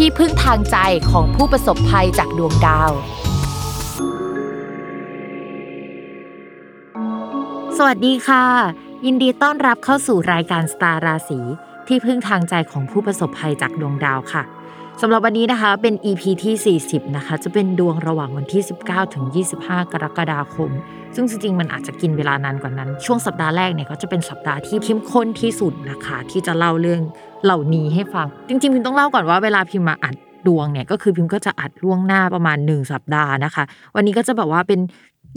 ที่พึ่งทางใจของผู้ประสบภัยจากดวงดาว สวัสดีค่ะ ยินดีต้อนรับเข้าสู่รายการสตาร์ราศีที่พึ่งทางใจของผู้ประสบภัยจากดวงดาวค่ะสำหรับวันนี้นะคะเป็น EP ที่ 40 นะคะ จะเป็นดวงระหว่างวันที่ 19 ถึง 25 กรกฎาคม ซึ่งจริงๆ มันอาจจะกินเวลานานกว่านั้น ช่วงสัปดาห์แรกเนี่ยก็จะเป็นสัปดาห์ที่เข้มข้นที่สุดนะคะ ที่จะเล่าเรื่อง เหล่านี้ให้ฟัง จริงๆพิมต้องเล่าก่อนว่าเวลาพิมมาอัดดวงเนี่ยก็คือพิมก็จะอัดล่วงหน้าประมาณหนึ่งสัปดาห์นะคะ วันนี้ก็จะแบบว่าเป็น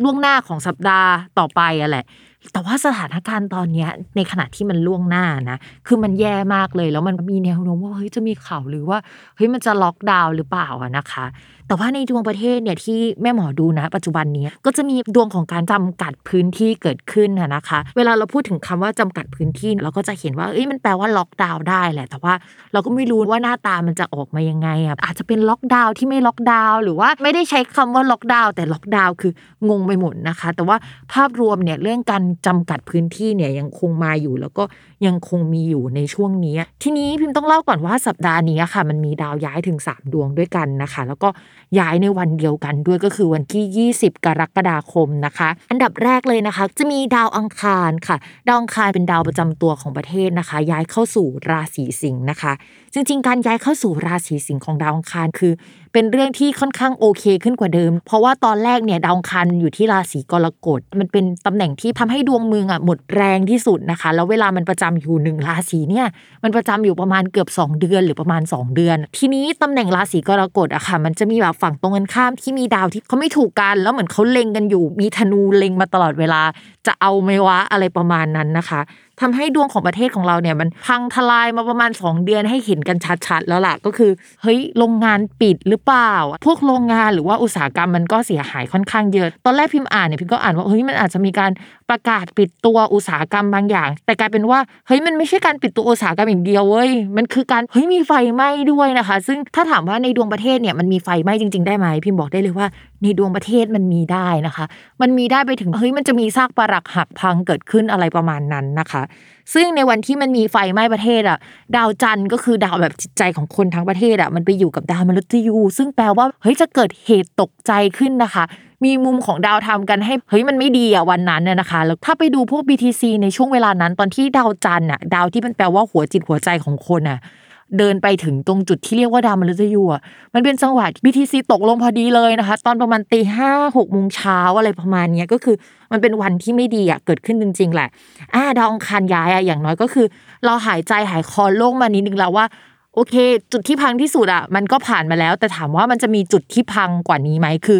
ล่วงหน้าของสัปดาห์ต่อไปอะแหละแต่ว่าสถานการณ์ตอนนี้ในขณะที่มันล่วงหน้านะคือมันแย่มากเลยแล้วมันมีแนวโน้มว่าเฮ้ยจะมีข่าวหรือว่าเฮ้ยมันจะล็อกดาวน์หรือเปล่าอะนะคะ แต่ว่าในดวงประเทศเนี่ยที่แม่หมอดูนะ ปัจจุบันนี้ก็จะมีดวงของการจำกัดพื้นที่เกิดขึ้นนะคะ เวลาเราพูดถึงคำว่าจำกัดพื้นที่เราก็จะเห็นว่าเอ้ยมันแปลว่าล็อกดาวน์ได้แหละ แต่ว่าเราก็ไม่รู้ว่าหน้าตามันจะออกมายังไงอะอาจจะเป็นล็อกดาวน์ที่ไม่ล็อกดาวน์หรือว่าไม่ได้ใช้คำว่าล็อกดาวน์แต่ล็อกดาวน์คืองงไปหมดนะคะ แต่ว่าภาพรวมเนี่ยเรื่องการจำกัดพื้นที่เนี่ยยังคงมาอยู่ แล้วก็ยังคงมีอยู่ในช่วงนี้ ทีนี้พิมพ์ต้องเล่าก่อนว่าสัปดาห์นี้ค่ะ มันมีดาวย้ายถึง 3 ดวงด้วยกันนะคะ แล้วก็ย้ายในวันเดียวกันด้วยก็คือวันที่ 20 กรกฎาคมนะคะ อันดับแรกเลยนะคะ จะมีดาวอังคารค่ะ ดาวอังคารเป็นดาวประจำตัวของประเทศนะคะ ย้ายเข้าสู่ราศีสิงห์นะคะ จริง ๆ การย้ายเข้าสู่ราศีสิงห์ของดาวอังคารคือเป็นเรื่องที่ค่อนข้างโอเคขึ้นกว่าเดิม เพราะว่าตอนแรกเนี่ยดาวอังคารอยู่ที่ราศีกรกฎมันเป็นตำแหน่งที่ทำให้ดวงเมืองอะหมดแรงที่สุดนะคะ แล้วเวลามันประจำอยู่หนึ่งราศีเนี่ยมันประจำอยู่ประมาณเกือบ 2 เดือนหรือประมาณ 2 เดือน ทีนี้ตำแหน่งราศีกรกฎอะค่ะ มันจะมีแบบฝั่งตรงกันข้ามที่มีดาวที่เขาไม่ถูกกัน แล้วเหมือนเขาเล็งกันอยู่ มีธนูเล็งมาตลอดเวลา จะเอาไหมวะอะไรประมาณนั้นนะคะ ทำให้ดวงของประเทศของเราเนี่ยมันพังทลายมาประมาณ 2 เดือนให้เห็นกันชัดๆแล้วล่ะก็คือเฮ้ยโรงงานปิดหรือเปล่า พวกโรงงานหรือว่าอุตสาหกรรมมันก็เสียหายค่อนข้างเยอะ ตอนแรกพิมพ์อ่านเนี่ยพิมก็อ่านว่าเฮ้ยมันอาจจะมีการ ประกาศปิดตัวอุตสาหกรรมบางอย่าง แต่กลายเป็นว่าเฮ้ยมันไม่ใช่การปิดตัวอุตสาหกรรมอย่างเดียวเว้ยมันคือการเฮ้ยมีไฟไหม้ด้วยนะคะ ซึ่งถ้าถามว่าในดวงประเทศเนี่ยมันมีไฟไหม้จริง ๆ ได้ไหมพิมบอกได้เลยว่า ในดวงประเทศมันมีได้นะคะ มันมีได้ไปถึงเฮ้ยมันจะมีซากปรักหักพังเกิดขึ้นอะไรประมาณนั้นนะคะ ซึ่งในวันที่มันมีไฟไหม้ประเทศอะดาวจันทร์ก็คือดาวแบบจิตใจของคนทั้งประเทศอะมันไปอยู่กับดาวมฤตยูซึ่งแปลว่าเฮ้ยจะเกิดเหตุตกใจขึ้นนะคะ มีมุมของดาวทำกันให้เฮ้ยมันไม่ดีอะวันนั้นน่ยนะคะแล้วถ้าไปดูพวก BTC ในช่วงเวลานั้นตอนที่ดาวจันทร์อะดาวที่มันแปลว่าหัวจิตหัวใจของคนอะเดินไปถึงตรงจุดที่เรียกว่าดาวมฤตยูอะมันเป็นจังหวะ BTC ตกลงพอดีเลยนะคะ ตอนประมาณตีห้าหกโมงเช้าอะไรประมาณนี้ก็คือ มันเป็นวันที่ไม่ดีอะเกิดขึ้นจริง ๆ แหละอ่าดาวองคารย้ายอะอย่างน้อยก็คือ เราหายใจหายคอโล่งมานิดนึงแล้วว่าโอเค จุดที่พังที่สุดอะมันก็ผ่านมาแล้ว แต่ถามว่ามันจะมีจุดที่พังกว่านี้ไหมคือ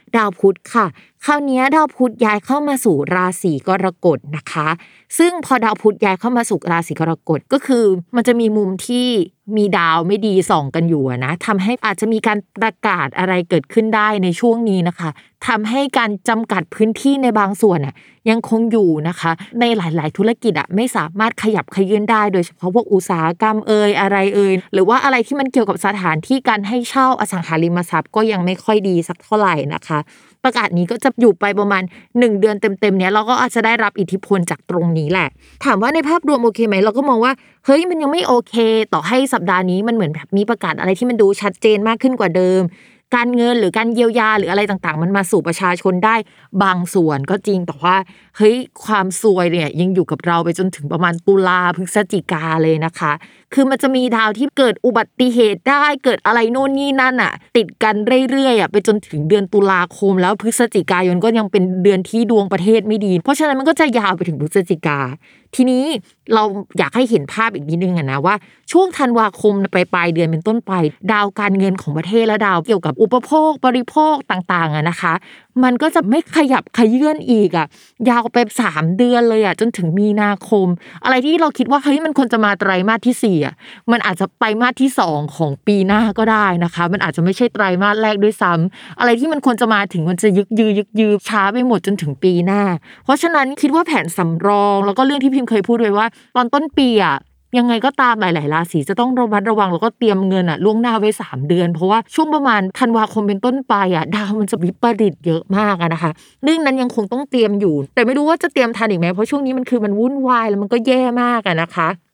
ดาวพุธค่ะ คราวนี้ดาวพุธย้ายเข้ามาสู่ราศีกรกฎนะคะ ซึ่งพอดาวพุธย้ายเข้ามาสู่ราศีกรกฎก็คือ มันจะมีมุมที่มีดาวไม่ดีส่องกันอยู่นะทำให้อาจจะมีการประกาศอะไรเกิดขึ้นได้ในช่วงนี้นะคะทำให้การจำกัดพื้นที่ในบางส่วนอะยังคงอยู่นะคะ ในหลาย ๆ ธุรกิจอะไม่สามารถขยับขยื่นได้ โดยเฉพาะพวกอุตสาหกรรมเอ่ยอะไรเอ่ยหรือว่าอะไรที่มันเกี่ยวกับสถานที่การให้เช่าอสังหาริมทรัพย์ก็ยังไม่ค่อยดีสักเท่าไหร่นะคะ ประกาศนี้ก็จะอยู่ไปประมาณ 1 เดือนเต็ม ๆ เนี้ยเราก็อาจจะได้รับอิทธิพลจากตรงนี้แหละ ถามว่าในภาพรวมโอเคไหมเราก็มองว่าเฮ้ยมันยังไม่โอเค ต่อให้สัปดาห์นี้มันเหมือนแบบมีประกาศอะไรที่มันดูชัดเจนมากขึ้นกว่าเดิม การเงินหรือการเยียวยาหรืออะไรต่างๆ มันมาสู่ประชาชนได้บางส่วนก็จริงแต่ว่าเฮ้ยความซวยเนี่ยยังอยู่กับเราไปจนถึงประมาณตุลาพฤศจิกาเลยนะคะ คือมันจะมีดาวที่เกิดอุบัติเหตุได้เกิดอะไรโน่นนี่นั่นอะ ติดกันเรื่อยๆอะไปจนถึงเดือนตุลาคม แล้วพฤศจิกายนก็ยังเป็นเดือนที่ดวงประเทศไม่ดี เพราะฉะนั้นมันก็จะยาวไปถึงพฤศจิกา ทีนี้เราอยากให้เห็นภาพอีกนิดนึงนะว่า ช่วงธันวาคมไปปลายเดือนเป็นต้นไป ดาวการเงินของประเทศและดาวเกี่ยวกับอุปโภคบริโภคต่างๆนะคะ มันก็จะไม่ขยับขยื่นอีกอะยาวไป3เดือนเลยอะจนถึงมีนาคม อะไรที่เราคิดว่าเฮ้ยมันควรจะมาไตรมาสที่4ลี่ย มันอาจจะไปมาสที่สองของปีหน้าก็ได้นะคะ มันอาจจะไม่ใช่ไตรมาสแรกด้วยซ้ำ อะไรที่มันควรจะมาถึงมันจะยึกยือยึกยือช้าไปหมดจนถึงปีหน้า เพราะฉะนั้นคิดว่าแผนสำรองแล้วก็เรื่องที่พิมพ์เคยพูดไว้ว่า ตอนต้นปีอะยังไงก็ตามหลายๆราศีจะต้องระมัดระวังแล้วก็เตรียมเงินอะล่วงหน้าไว้ 3 เดือน เพราะว่าช่วงประมาณธันวาคมเป็นต้นไปอะดาวมันจะวิปริตเยอะมากอะนะคะเรื่องนั้นยังคงต้องเตรียมอยู่ แต่ไม่รู้ว่าจะเตรียมทันอีกไหมเพราะช่วงนี้มันคือมันวุ่นวายแล้วมันก็แย่มากอะนะคะ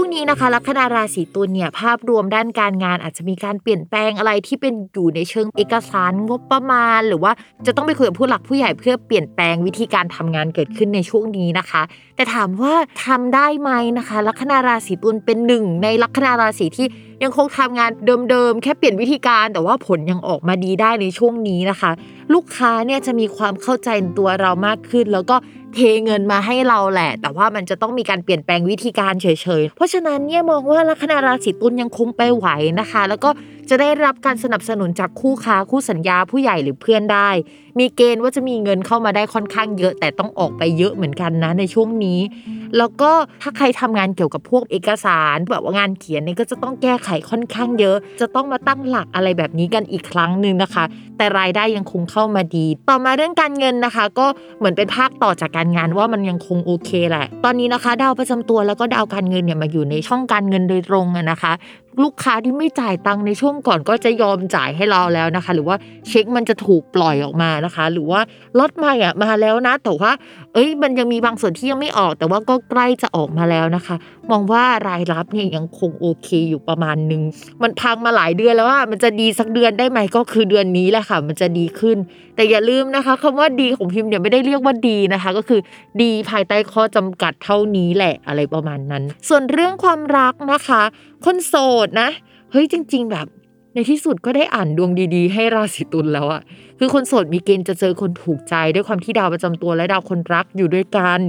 ช่วงนี้นะคะ ลัคนาราศีตุลเนี่ยภาพรวมด้านการงานอาจจะมีการเปลี่ยนแปลงอะไรที่เป็นอยู่ในเชิงเอกสารงบประมาณ หรือว่าจะต้องไปคุยกับผู้หลักผู้ใหญ่เพื่อเปลี่ยนแปลงวิธีการทำงานเกิดขึ้นในช่วงนี้นะคะ แต่ถามว่าทำได้ไหมนะคะ ลัคนาราศีตุลเป็นหนึ่งในลัคนาราศีที่ยังคงทำงานเดิมๆ แค่เปลี่ยนวิธีการแต่ว่าผลยังออกมาดีได้ในช่วงนี้นะคะ ลูกค้าเนี่ยจะมีความเข้าใจในตัวเรามากขึ้น แล้วก็ เทเงินมาให้เราแหละ แต่ว่ามันจะต้องมีการเปลี่ยนแปลงวิธีการเฉยๆ เพราะฉะนั้นเนี่ยมองว่าลัคนาราศีตุลยังคงไปไหวนะคะ แล้วก็ จะได้รับการสนับสนุนจากคู่ค้าคู่สัญญาผู้ใหญ่หรือเพื่อนได้ มีเกณฑ์ว่าจะมีเงินเข้ามาได้ค่อนข้างเยอะ แต่ต้องออกไปเยอะเหมือนกันนะในช่วงนี้ แล้วก็ถ้าใครทำงานเกี่ยวกับพวกเอกสารแบบว่างานเขียนเนี่ยก็จะต้องแก้ไขค่อนข้างเยอะ จะต้องมาตั้งหลักอะไรแบบนี้กันอีกครั้งหนึ่งนะคะ แต่รายได้ยังคงเข้ามาดี ต่อมาเรื่องการเงินนะคะ ก็เหมือนเป็นภาคต่อจากการงานว่ามันยังคงโอเคแหละ ตอนนี้นะคะ ดาวประจำตัวแล้วก็ดาวการเงินเนี่ยมาอยู่ในช่องการเงินโดยตรงนะคะ ลูกค้าที่ไม่จ่ายตังค์ในช่วงก่อนก็จะยอมจ่ายให้เราแล้วนะคะ หรือว่าเช็คมันจะถูกปล่อยออกมานะคะ หรือว่าล็อตใหม่อะมาแล้วนะแต่ว่าเอ้ยมันยังมีบางส่วนที่ยังไม่ออก แต่ว่าก็ใกล้จะออกมาแล้วนะคะ มองว่ารายรับเนี่ยยังคงโอเคอยู่ประมาณนึง มันพังมาหลายเดือนแล้วว่ามันจะดีสักเดือนได้ไหมก็คือเดือนนี้แหละค่ะ มันจะดีขึ้น แต่อย่าลืมนะคะคำว่าดีของพิมพ์เนี่ยไม่ได้เรียกว่าดีนะคะ ก็คือดีภายใต้ข้อจำกัดเท่านี้แหละอะไรประมาณนั้น ส่วนเรื่องความรักนะคะ คนโสดนะ เฮ้ยจริง ๆ แบบ ในที่สุดก็ได้อ่านดวงดี ๆ ให้ราศีตุลแล้วอะคือคนโสดมีเกณฑ์จะเจอคนถูกใจด้วยความที่ดาวประจำตัวและดาวคนรักอยู่ด้วยกัน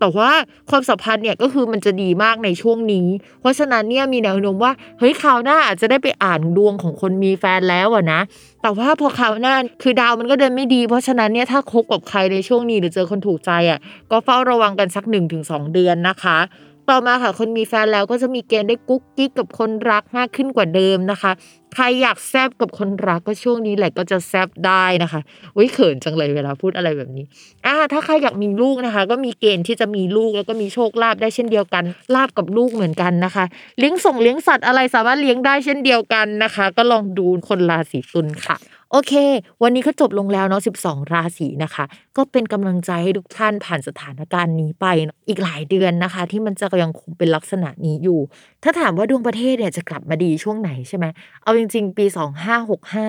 แต่ว่าความสัมพันธ์เนี่ยก็คือมันจะดีมากในช่วงนี้ เพราะฉะนั้นเนี่ยมีแนวโน้มว่าเฮ้ยคราวหน้าอาจจะได้ไปอ่านดวงของคนมีแฟนแล้วอะนะ แต่ว่าพอคราวหน้าคือดาวมันก็เดินไม่ดี เพราะฉะนั้นเนี่ยถ้าคบกับใครในช่วงนี้หรือเจอคนถูกใจอะก็เฝ้าระวังกันสัก1นถึงสเดือนนะคะ ต่อมาค่ะคนมีแฟนแล้วก็จะมีเกณฑ์ได้กุ๊กกิ๊กกับคนรักมากขึ้นกว่าเดิมนะคะ ใครอยากแซบกับคนรักก็ช่วงนี้แหละก็จะแซบได้นะคะอุ้ยเขินจังเลยเวลาพูดอะไรแบบนี้อ่าถ้าใครอยากมีลูกนะคะ ก็มีเกณฑ์ที่จะมีลูกแล้วก็มีโชคลาภได้เช่นเดียวกันลาบกับลูกเหมือนกันนะคะ เลี้ยงส่งเลี้ยงสัตว์อะไรสามารถเลี้ยงได้เช่นเดียวกันนะคะ ก็ลองดูคนราศีตุลค่ะ โอเค วันนี้ก็จบลงแล้วเนาะ12 ราศีนะคะ ก็เป็นกำลังใจให้ทุกท่านผ่านสถานการณ์นี้ไปอีกหลายเดือนนะคะ ที่มันจะยังคงเป็นลักษณะนี้อยู่ ถ้าถามว่าดวงประเทศเนี่ยจะกลับมาดีช่วงไหนใช่ไหมเอาจริง ๆ ปี 2565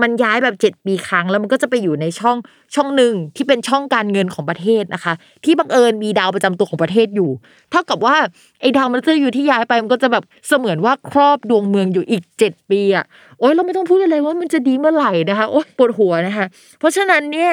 มันย้ายแบบ 7 ปีครั้ง แล้วมันก็จะไปอยู่ในช่องช่องหนึ่งที่เป็นช่องการเงินของประเทศนะคะ ที่บังเอิญมีดาวประจำตัวของประเทศอยู่ เท่ากับว่าไอ้ดาวมันจะอยู่ที่ย้ายไปมันก็จะแบบเสมือนว่าครอบดวงเมืองอยู่อีก 7 ปีอะโอ๊ยเราไม่ต้องพูดอะไรว่ามันจะดีเมื่อไหร่นะคะโอ๊ยปวดหัวนะคะ เพราะฉะนั้นเนี่ย